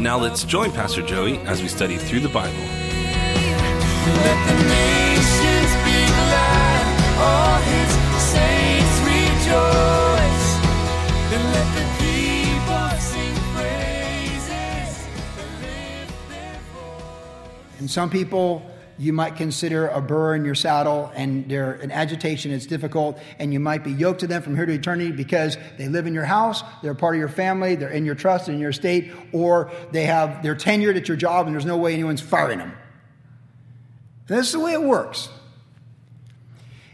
Now let's join Pastor Joey as we study through the Bible. Let the nations be glad, all his saints rejoice. And let the people sing praises lift their voice. And some people you might consider a burr in your saddle and they're an agitation, it's difficult, and you might be yoked to them from here to eternity because they live in your house, they're part of your family, they're in your trust, in your estate, or they have they're tenured at your job and there's no way anyone's firing them. Is the way it works.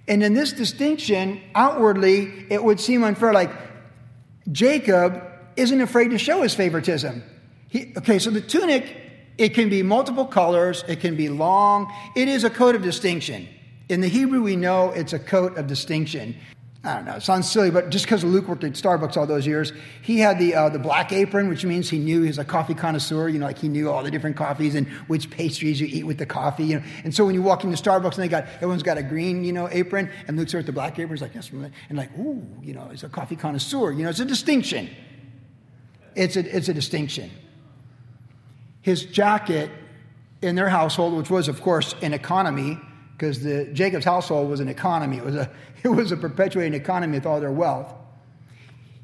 And in this distinction, outwardly, it would seem unfair. Like Jacob isn't afraid to show his favoritism. He, okay, so the tunic, it can be multiple colors, it can be long. It is a coat of distinction. In the Hebrew, we know it's a coat of distinction. I don't know, it sounds silly, but just because Luke worked at Starbucks all those years, he had the, uh, the black apron, which means he knew he was a coffee connoisseur, you know, like he knew all the different coffees and which pastries you eat with the coffee. You know? And so when you walk into Starbucks and they got, everyone's got a green, you know, apron, and Luke's there with the black apron, he's like, yes, and like, ooh, you know, he's a coffee connoisseur. You know, it's a distinction. It's a, it's a distinction. His jacket in their household, which was, of course, an economy, because the Jacob's household was an economy. It was a, it was a perpetuating economy with all their wealth.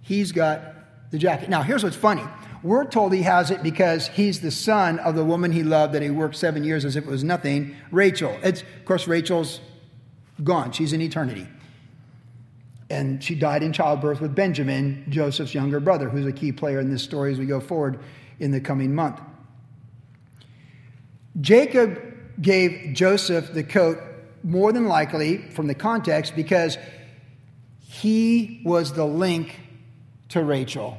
He's got the jacket. Now, here's what's funny. We're told he has it because he's the son of the woman he loved that he worked seven years as if it was nothing, Rachel. It's, of course, Rachel's gone. She's in eternity. And she died in childbirth with Benjamin, Joseph's younger brother, who's a key player in this story as we go forward in the coming month. Jacob gave Joseph the coat more than likely from the context because he was the link to Rachel.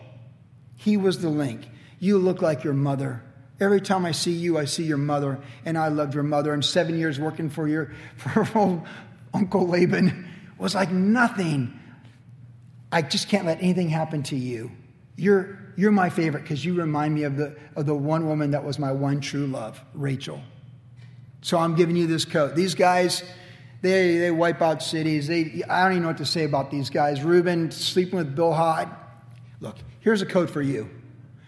He was the link. You look like your mother. Every time I see you, I see your mother, and I loved your mother. And seven years working for your for old Uncle Laban was like nothing. I just can't let anything happen to you. You're, you're my favorite because you remind me of the, of the one woman that was my one true love, Rachel. So I'm giving you this coat. These guys, they, they wipe out cities. They, I don't even know what to say about these guys. Reuben sleeping with Bill Bilhah. Look, here's a coat for you.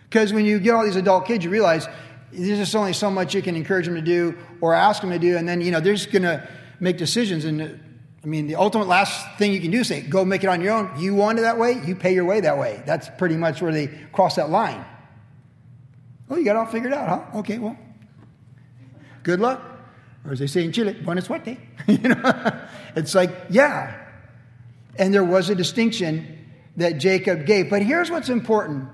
Because when you get all these adult kids, you realize there's just only so much you can encourage them to do or ask them to do, and then you know they're just going to make decisions. And I mean, the ultimate last thing you can do is say, "Go make it on your own." You want it that way, you pay your way that way. That's pretty much where they cross that line. Oh, you got it all figured out, huh? Okay, well, good luck. Or as they say in Chile, buena suerte. you know, it's like, yeah. And there was a distinction that Jacob gave. But here's what's important.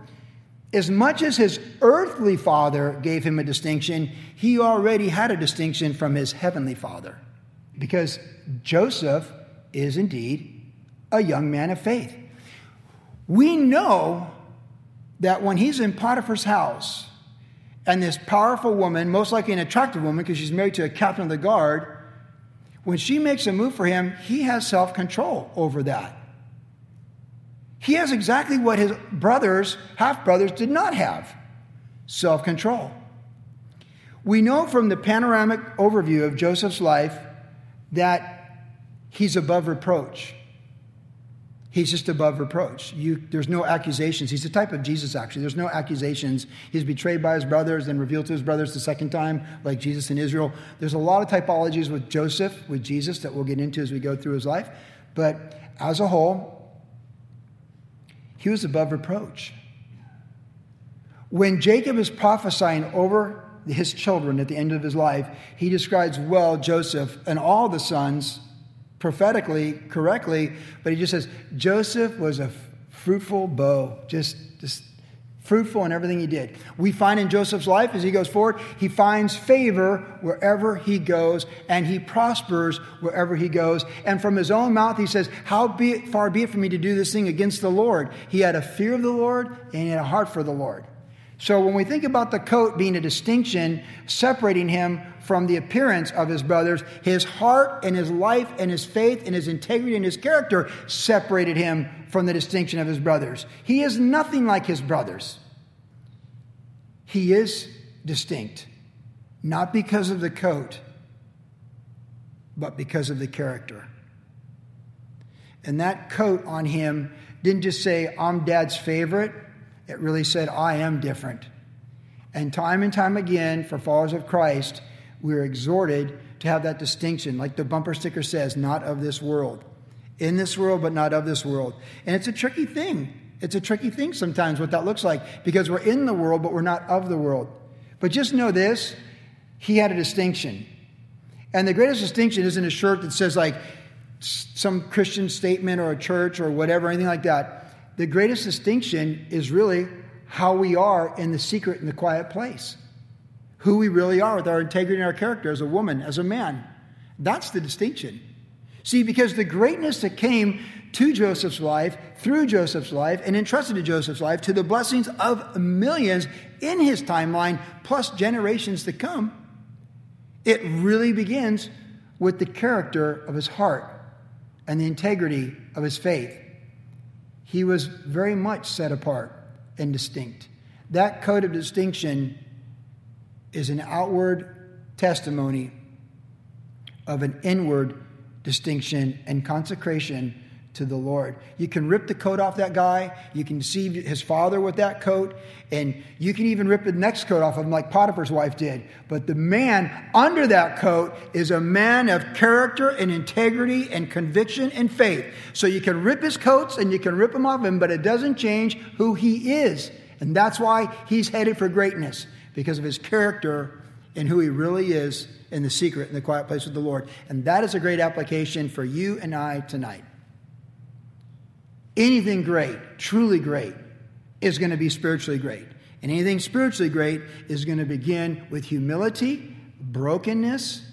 As much as his earthly father gave him a distinction, he already had a distinction from his heavenly father. Because Joseph is indeed a young man of faith. We know that when he's in Potiphar's house, and this powerful woman, most likely an attractive woman because she's married to a captain of the guard, when she makes a move for him, he has self control over that. He has exactly what his brothers, half brothers, did not have self control. We know from the panoramic overview of Joseph's life that he's above reproach. He's just above reproach. You, there's no accusations. He's the type of Jesus, actually. There's no accusations. He's betrayed by his brothers, and revealed to his brothers the second time, like Jesus in Israel. There's a lot of typologies with Joseph, with Jesus, that we'll get into as we go through his life. But as a whole, he was above reproach. When Jacob is prophesying over his children at the end of his life, he describes well Joseph and all the sons prophetically correctly, but he just says Joseph was a fruitful bough, just, just fruitful in everything he did. We find in Joseph's life as he goes forward, he finds favor wherever he goes, and he prospers wherever he goes. And from his own mouth, he says, How be it, far be it from me to do this thing against the Lord? He had a fear of the Lord and he had a heart for the Lord. So when we think about the coat being a distinction separating him from the appearance of his brothers, his heart and his life and his faith and his integrity and his character separated him from the distinction of his brothers. He is nothing like his brothers. He is distinct, not because of the coat, but because of the character. And that coat on him didn't just say, I'm dad's favorite it really said, I am different. And time and time again, for followers of Christ, we're exhorted to have that distinction, like the bumper sticker says, not of this world. In this world, but not of this world. And it's a tricky thing. It's a tricky thing sometimes what that looks like because we're in the world, but we're not of the world. But just know this he had a distinction. And the greatest distinction isn't a shirt that says, like, some Christian statement or a church or whatever, anything like that the greatest distinction is really how we are in the secret and the quiet place. Who we really are with our integrity and our character as a woman, as a man. That's the distinction. See, because the greatness that came to Joseph's life, through Joseph's life, and entrusted to Joseph's life, to the blessings of millions in his timeline, plus generations to come, it really begins with the character of his heart and the integrity of his faith. He was very much set apart and distinct. That code of distinction is an outward testimony of an inward distinction and consecration to the Lord. You can rip the coat off that guy. You can deceive his father with that coat. And you can even rip the next coat off of him, like Potiphar's wife did. But the man under that coat is a man of character and integrity and conviction and faith. So you can rip his coats and you can rip them off him, but it doesn't change who he is. And that's why he's headed for greatness, because of his character and who he really is in the secret, in the quiet place with the Lord. And that is a great application for you and I tonight. Anything great, truly great, is going to be spiritually great. And anything spiritually great is going to begin with humility, brokenness,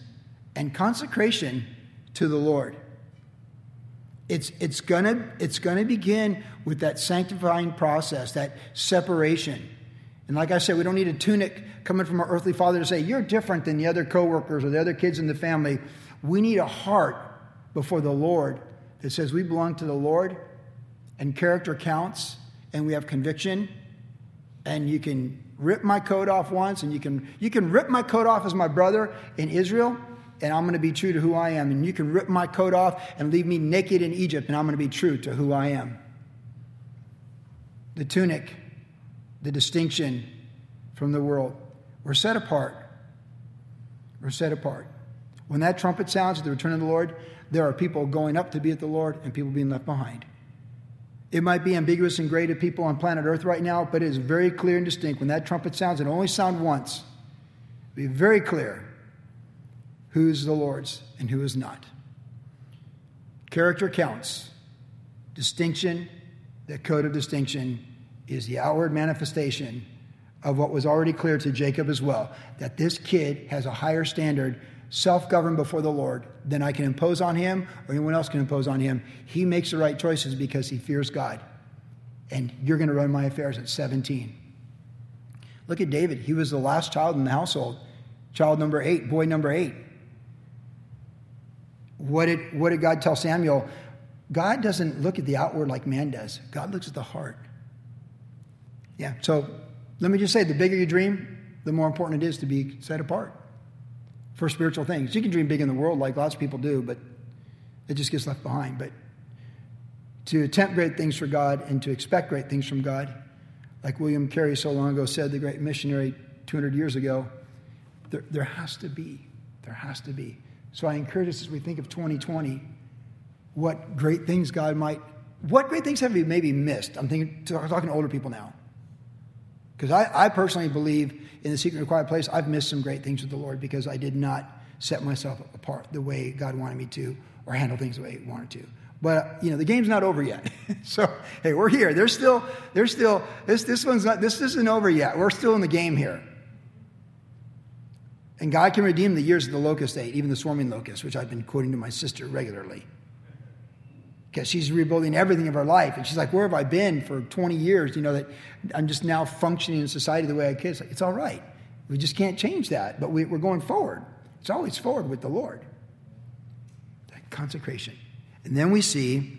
and consecration to the Lord. It's, it's gonna it's gonna begin with that sanctifying process, that separation. And like I said, we don't need a tunic coming from our earthly father to say, you're different than the other coworkers or the other kids in the family. We need a heart before the Lord that says we belong to the Lord and character counts, and we have conviction, and you can rip my coat off once, and you can, you can rip my coat off as my brother in Israel, and I'm going to be true to who I am. And you can rip my coat off and leave me naked in Egypt, and I'm going to be true to who I am. The tunic, the distinction from the world. We're set apart. We're set apart. When that trumpet sounds at the return of the Lord, there are people going up to be at the Lord and people being left behind. It might be ambiguous and gray to people on planet Earth right now, but it is very clear and distinct. When that trumpet sounds, it only sound once. Be very clear who's the Lord's and who is not. Character counts. Distinction, that code of distinction, is the outward manifestation of what was already clear to Jacob as well that this kid has a higher standard self governed before the Lord than I can impose on him or anyone else can impose on him. He makes the right choices because he fears God. And you're going to run my affairs at 17. Look at David. He was the last child in the household, child number eight, boy number eight. What did, what did God tell Samuel? God doesn't look at the outward like man does, God looks at the heart. Yeah, so let me just say the bigger you dream, the more important it is to be set apart for spiritual things. You can dream big in the world like lots of people do, but it just gets left behind. But to attempt great things for God and to expect great things from God, like William Carey so long ago said, the great missionary 200 years ago, there, there has to be. There has to be. So I encourage us as we think of 2020, what great things God might, what great things have we maybe missed? I'm thinking, talking to older people now. Because I, I personally believe in the secret and quiet place, I've missed some great things with the Lord because I did not set myself apart the way God wanted me to or handle things the way He wanted to. But you know, the game's not over yet. so hey, we're here. There's still, there's still, this this one's not this isn't over yet. We're still in the game here. And God can redeem the years of the locust ate, even the swarming locust, which I've been quoting to my sister regularly. Because she's rebuilding everything of her life. And she's like, Where have I been for 20 years? You know, that I'm just now functioning in society the way I can. It's, like, it's all right. We just can't change that, but we, we're going forward. It's always forward with the Lord. That consecration. And then we see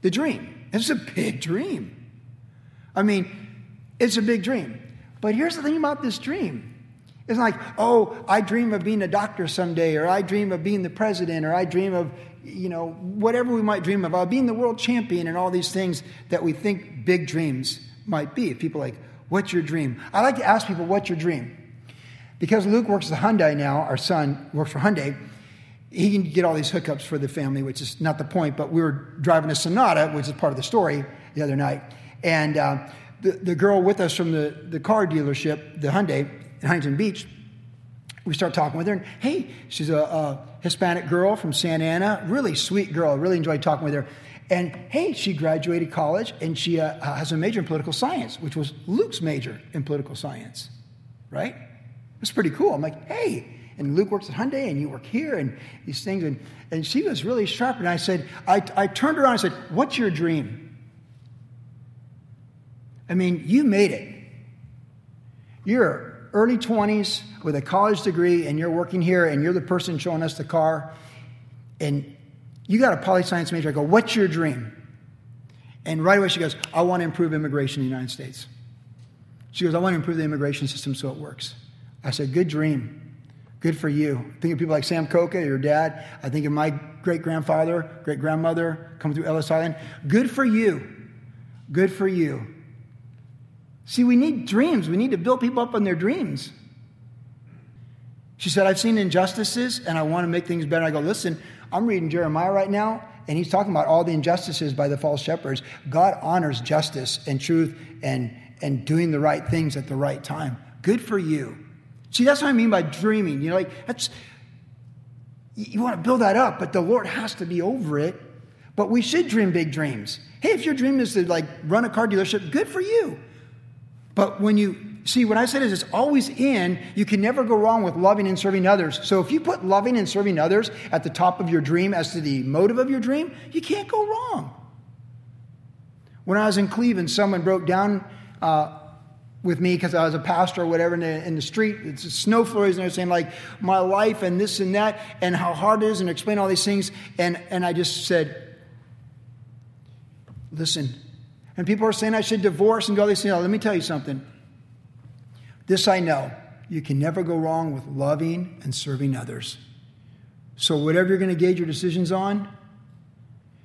the dream. It's a big dream. I mean, it's a big dream. But here's the thing about this dream it's like, oh, I dream of being a doctor someday, or I dream of being the president, or I dream of, you know, whatever we might dream of, being the world champion, and all these things that we think big dreams might be. People like, what's your dream? I like to ask people, what's your dream? Because Luke works at Hyundai now, our son works for Hyundai, he can get all these hookups for the family, which is not the point, but we were driving a Sonata, which is part of the story, the other night. And uh, the, the girl with us from the, the car dealership, the Hyundai in Huntington Beach, we start talking with her. And hey, she's a, a Hispanic girl from Santa Ana, really sweet girl. really enjoyed talking with her. And hey, she graduated college and she uh, has a major in political science, which was Luke's major in political science, right? It's pretty cool. I'm like, hey, and Luke works at Hyundai and you work here and these things. And, and she was really sharp. And I said, I, I turned around and said, What's your dream? I mean, you made it. You're early 20s with a college degree and you're working here and you're the person showing us the car. And you got a poli science major. I go, What's your dream? And right away she goes, I want to improve immigration in the United States. She goes, I want to improve the immigration system so it works. I said, Good dream. Good for you. Think of people like Sam Coca, your dad. I think of my great grandfather, great grandmother coming through Ellis Island. Good for you. Good for you. See, we need dreams. We need to build people up on their dreams. She said, I've seen injustices and I want to make things better. I go, listen, I'm reading Jeremiah right now, and he's talking about all the injustices by the false shepherds. God honors justice and truth and, and doing the right things at the right time. Good for you. See, that's what I mean by dreaming. You know, like that's you want to build that up, but the Lord has to be over it. But we should dream big dreams. Hey, if your dream is to like run a car dealership, good for you. But when you see what I said is it's always in, you can never go wrong with loving and serving others. So if you put loving and serving others at the top of your dream as to the motive of your dream, you can't go wrong. When I was in Cleveland, someone broke down uh, with me because I was a pastor or whatever in the, in the street. It's a snow flurries and they're saying like my life and this and that and how hard it is and explain all these things. And, and I just said, listen. And people are saying I should divorce and go these things. Oh, let me tell you something. This I know. You can never go wrong with loving and serving others. So whatever you're going to gauge your decisions on,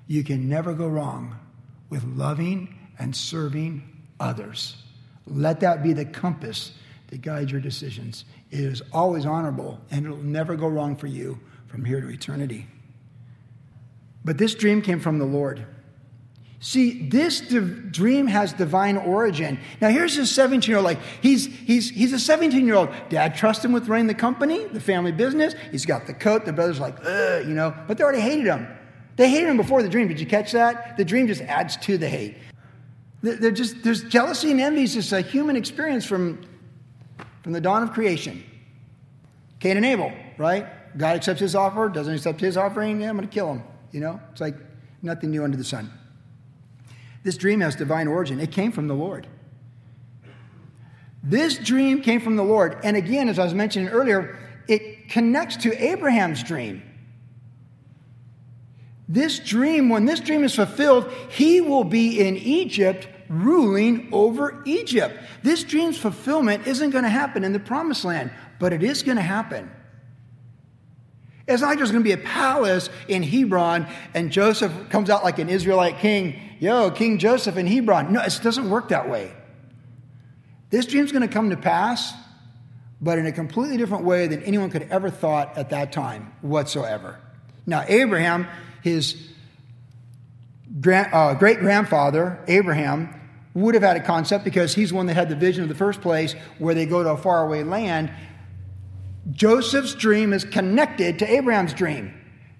you can never go wrong with loving and serving others. Let that be the compass that guides your decisions. It is always honorable and it'll never go wrong for you from here to eternity. But this dream came from the Lord. See, this dream has divine origin. Now, here's this 17 year old, like, he's, he's, he's a 17 year old. Dad trusts him with running the company, the family business. He's got the coat. The brother's like, ugh, you know, but they already hated him. They hated him before the dream. Did you catch that? The dream just adds to the hate. They're just, there's jealousy and envy is just a human experience from, from the dawn of creation. Cain and Abel, right? God accepts his offer, doesn't accept his offering, yeah, I'm going to kill him. You know, it's like nothing new under the sun. This dream has divine origin. It came from the Lord. This dream came from the Lord. And again, as I was mentioning earlier, it connects to Abraham's dream. This dream, when this dream is fulfilled, he will be in Egypt ruling over Egypt. This dream's fulfillment isn't going to happen in the promised land, but it is going to happen. It's not just going to be a palace in Hebron and Joseph comes out like an Israelite king. Yo, King Joseph in Hebron. No, it doesn't work that way. This dream's going to come to pass, but in a completely different way than anyone could ever thought at that time whatsoever. Now, Abraham, his uh, great grandfather, Abraham, would have had a concept because he's the one that had the vision of the first place where they go to a faraway land. Joseph's dream is connected to Abraham's dream.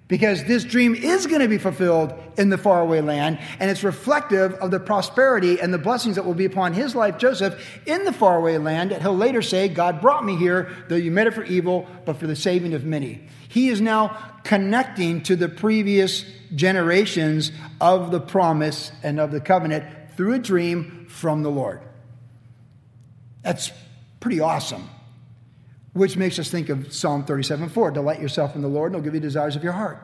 because this dream is going to be fulfilled in the faraway land, and it's reflective of the prosperity and the blessings that will be upon his life, Joseph, in the faraway land. He'll later say, God brought me here, though you meant it for evil, but for the saving of many. He is now connecting to the previous generations of the promise and of the covenant through a dream from the Lord. That's pretty awesome which makes us think of Psalm 37 4. Delight yourself in the Lord, and he'll give you desires of your heart.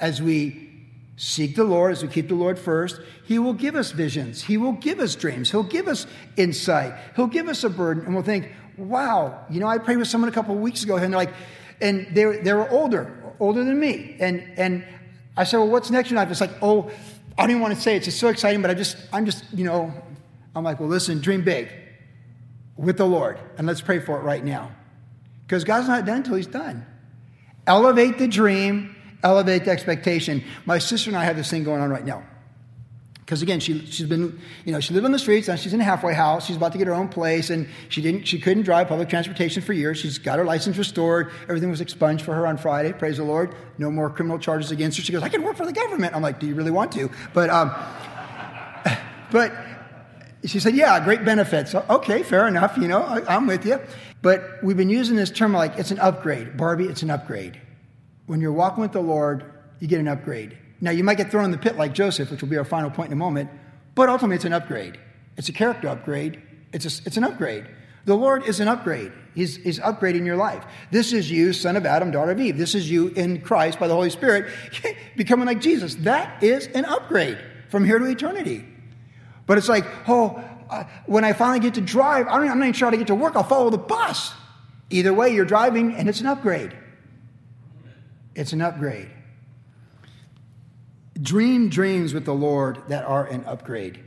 As we seek the Lord, as we keep the Lord first, he will give us visions. He will give us dreams. He'll give us insight. He'll give us a burden, and we'll think, wow, you know, I prayed with someone a couple of weeks ago, and they're like, and they, they were older, older than me. And, and I said, well, what's next in life? It's like, oh, I don't even want to say it. It's just so exciting, but I just, I'm just, you know, I'm like, well, listen, dream big with the Lord, and let's pray for it right now. Because God's not done until He's done. Elevate the dream, elevate the expectation. My sister and I have this thing going on right now. Because again, she, she's been, you know, she lived on the streets, now she's in a halfway house. She's about to get her own place, and she didn't, she couldn't drive public transportation for years. She's got her license restored. Everything was expunged for her on Friday. Praise the Lord. No more criminal charges against her. She goes, I can work for the government. I'm like, Do you really want to? But, um, but she said, Yeah, great benefits. Okay, fair enough. You know, I, I'm with you. But we've been using this term like it's an upgrade. Barbie, it's an upgrade. When you're walking with the Lord, you get an upgrade. Now, you might get thrown in the pit like Joseph, which will be our final point in a moment, but ultimately it's an upgrade. It's a character upgrade, it's, a, it's an upgrade. The Lord is an upgrade. He's, he's upgrading your life. This is you, son of Adam, daughter of Eve. This is you in Christ by the Holy Spirit, becoming like Jesus. That is an upgrade from here to eternity. But it's like, oh, when I finally get to drive, I am not even sure how to get to work. I'll follow the bus. Either way, you're driving and it's an upgrade. It's an upgrade. Dream dreams with the Lord that are an upgrade.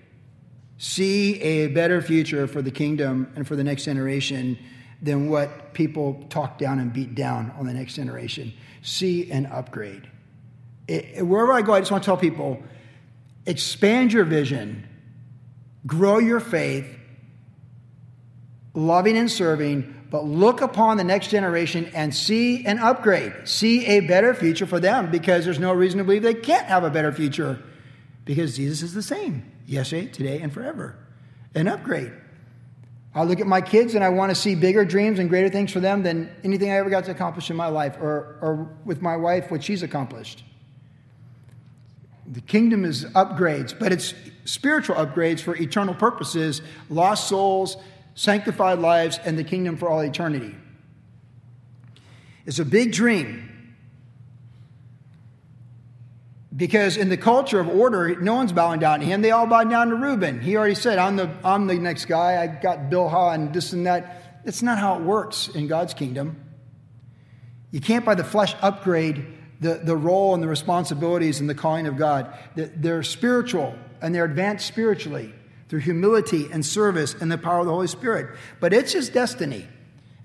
See a better future for the kingdom and for the next generation than what people talk down and beat down on the next generation. See an upgrade. It, wherever I go, I just want to tell people expand your vision grow your faith, loving and serving, but look upon the next generation and see an upgrade, see a better future for them because there's no reason to believe they can't have a better future because Jesus is the same yesterday, today, and forever. An upgrade. I look at my kids and I want to see bigger dreams and greater things for them than anything I ever got to accomplish in my life or, or with my wife, what she's accomplished. The kingdom is upgrades, but it's spiritual upgrades for eternal purposes, lost souls, sanctified lives, and the kingdom for all eternity. It's a big dream. Because in the culture of order, no one's bowing down to him. They all bow down to Reuben. He already said, I'm the, I'm the next guy. I got Bilhah and this and that. It's not how it works in God's kingdom. You can't, by the flesh, upgrade the, the role and the responsibilities and the calling of God. They're spiritual and they're advanced spiritually through humility and service and the power of the Holy Spirit. But it's his destiny,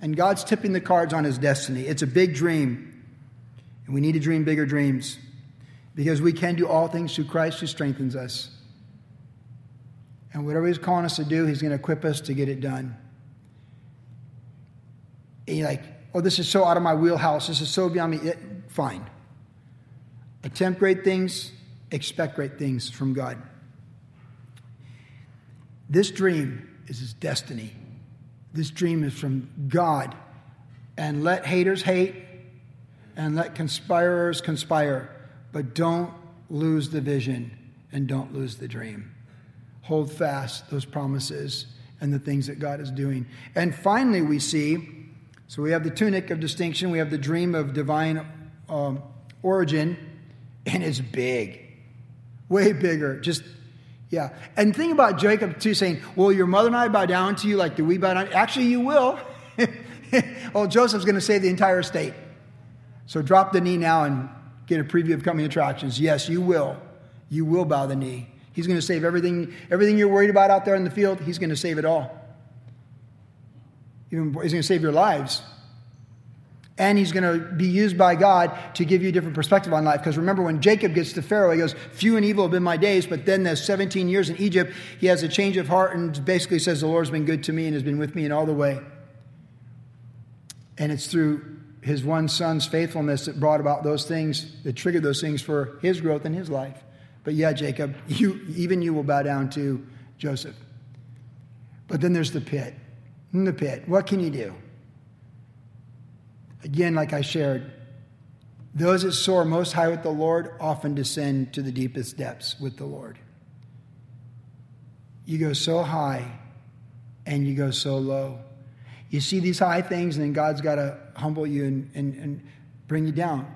and God's tipping the cards on his destiny. It's a big dream, and we need to dream bigger dreams because we can do all things through Christ who strengthens us. And whatever he's calling us to do, he's going to equip us to get it done. And you're like, oh, this is so out of my wheelhouse. This is so beyond me. It, fine. Attempt great things, expect great things from God. This dream is his destiny. This dream is from God. And let haters hate and let conspirers conspire, but don't lose the vision and don't lose the dream. Hold fast those promises and the things that God is doing. And finally, we see so we have the tunic of distinction, we have the dream of divine um, origin and it's big, way bigger. Just, yeah. And think about Jacob too saying, Will your mother and I bow down to you like do we bow down? Actually, you will. well, Joseph's going to save the entire state. So drop the knee now and get a preview of coming attractions. Yes, you will. You will bow the knee. He's going to save everything, everything you're worried about out there in the field, he's going to save it all. Even, he's going to save your lives and he's going to be used by God to give you a different perspective on life. Because remember, when Jacob gets to Pharaoh, he goes, Few and evil have been my days. But then the 17 years in Egypt, he has a change of heart and basically says, The Lord's been good to me and has been with me in all the way. And it's through his one son's faithfulness that brought about those things, that triggered those things for his growth in his life. But yeah, Jacob, you, even you will bow down to Joseph. But then there's the pit. In the pit, what can you do? Again, like I shared, those that soar most high with the Lord often descend to the deepest depths with the Lord. You go so high and you go so low. You see these high things, and then God's got to humble you and, and, and bring you down.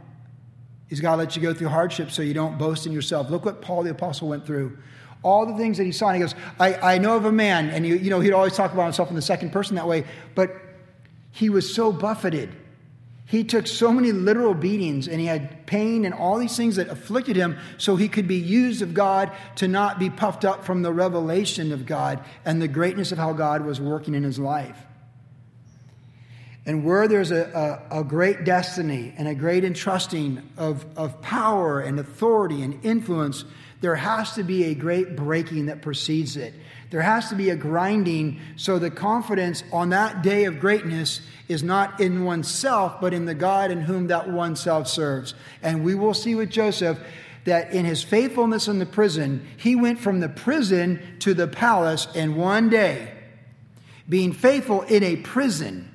He's got to let you go through hardship so you don't boast in yourself. Look what Paul the Apostle went through. All the things that he saw, and he goes, I, I know of a man, and he, you know, he'd always talk about himself in the second person that way, but he was so buffeted he took so many literal beatings and he had pain and all these things that afflicted him so he could be used of God to not be puffed up from the revelation of God and the greatness of how God was working in his life. And where there's a, a, a, great destiny and a great entrusting of, of power and authority and influence, there has to be a great breaking that precedes it. There has to be a grinding so the confidence on that day of greatness is not in oneself, but in the God in whom that oneself serves. And we will see with Joseph that in his faithfulness in the prison, he went from the prison to the palace in one day. Being faithful in a prison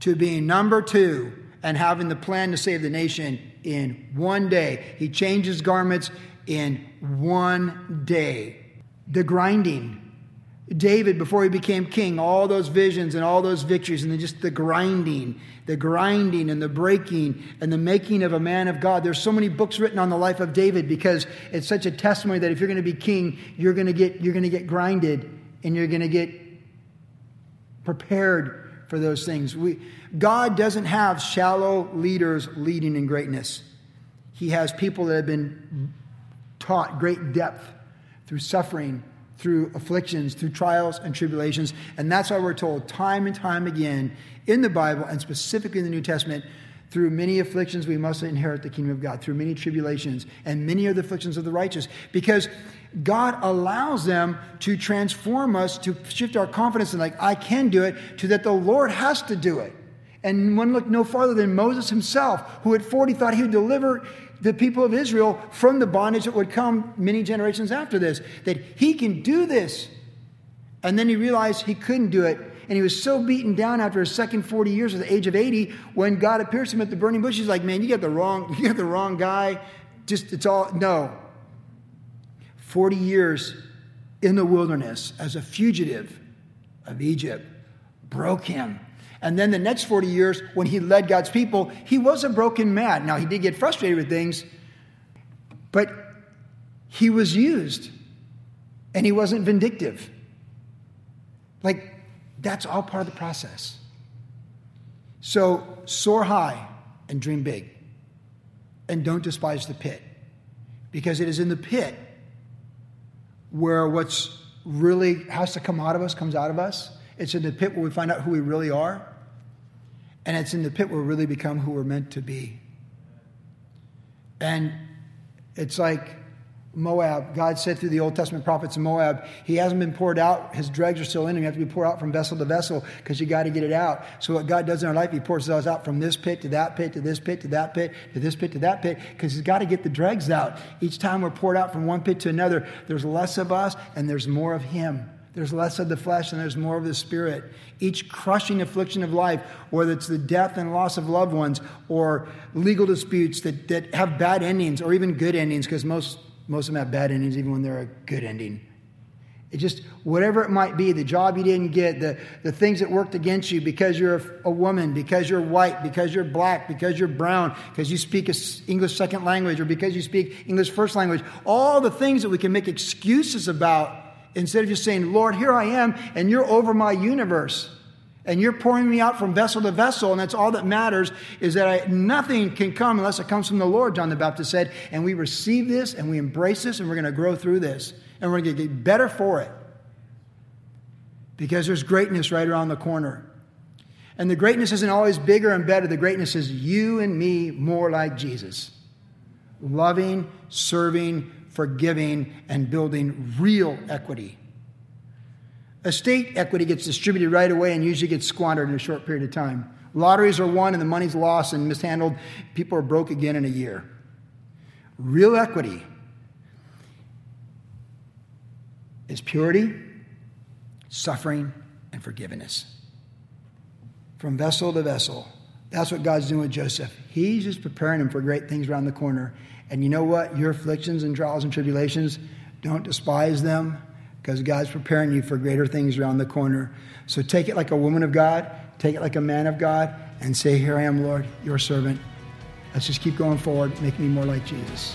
to being number two and having the plan to save the nation in one day. He changes garments in one day the grinding. David, before he became king, all those visions and all those victories, and then just the grinding, the grinding and the breaking and the making of a man of God. There's so many books written on the life of David because it's such a testimony that if you're going to be king, you're going to get you're going to get grinded and you're going to get prepared for those things. We, God doesn't have shallow leaders leading in greatness. He has people that have been taught great depth through suffering, through afflictions, through trials and tribulations. And that's why we're told time and time again in the Bible, and specifically in the New Testament, through many afflictions we must inherit the kingdom of God, through many tribulations, and many are the afflictions of the righteous. Because God allows them to transform us, to shift our confidence in, like, I can do it, to that the Lord has to do it. And one look no farther than Moses himself, who at 40 thought he would deliver the people of Israel from the bondage that would come many generations after this. That he can do this. And then he realized he couldn't do it. And he was so beaten down after his second 40 years at the age of 80 when God appears to him at the burning bush. He's like, man, you got the wrong, you got the wrong guy. Just, it's all, no. 40 years in the wilderness as a fugitive of Egypt broke him and then the next 40 years, when he led God's people, he was a broken man. Now, he did get frustrated with things, but he was used and he wasn't vindictive. Like, that's all part of the process. So, soar high and dream big. And don't despise the pit. Because it is in the pit where what's really has to come out of us comes out of us. It's in the pit where we find out who we really are. And it's in the pit we really become who we're meant to be. And it's like Moab. God said through the Old Testament prophets in Moab, He hasn't been poured out. His dregs are still in him. You have to be poured out from vessel to vessel because you got to get it out. So, what God does in our life, He pours us out from this pit to that pit to this pit to that pit to this pit to that pit because He's got to get the dregs out. Each time we're poured out from one pit to another, there's less of us and there's more of Him. There's less of the flesh and there's more of the spirit. Each crushing affliction of life, whether it's the death and loss of loved ones or legal disputes that, that have bad endings or even good endings, because most, most of them have bad endings even when they're a good ending. It just, whatever it might be, the job you didn't get, the, the things that worked against you because you're a, a woman, because you're white, because you're black, because you're brown, because you speak English second language, or because you speak English first language, all the things that we can make excuses about instead of just saying, Lord, here I am, and you're over my universe. And you're pouring me out from vessel to vessel, and that's all that matters is that I, nothing can come unless it comes from the Lord, John the Baptist said. And we receive this and we embrace this, and we're going to grow through this. And we're going to get better for it. Because there's greatness right around the corner. And the greatness isn't always bigger and better, the greatness is you and me more like Jesus. Loving, serving, forgiving, and building real equity. Estate equity gets distributed right away and usually gets squandered in a short period of time. Lotteries are won and the money's lost and mishandled. People are broke again in a year. Real equity is purity, suffering, and forgiveness. From vessel to vessel. That's what God's doing with Joseph. He's just preparing him for great things around the corner. And you know what? Your afflictions and trials and tribulations, don't despise them because God's preparing you for greater things around the corner. So take it like a woman of God, take it like a man of God, and say, Here I am, Lord, your servant. Let's just keep going forward, make me more like Jesus.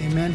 Amen.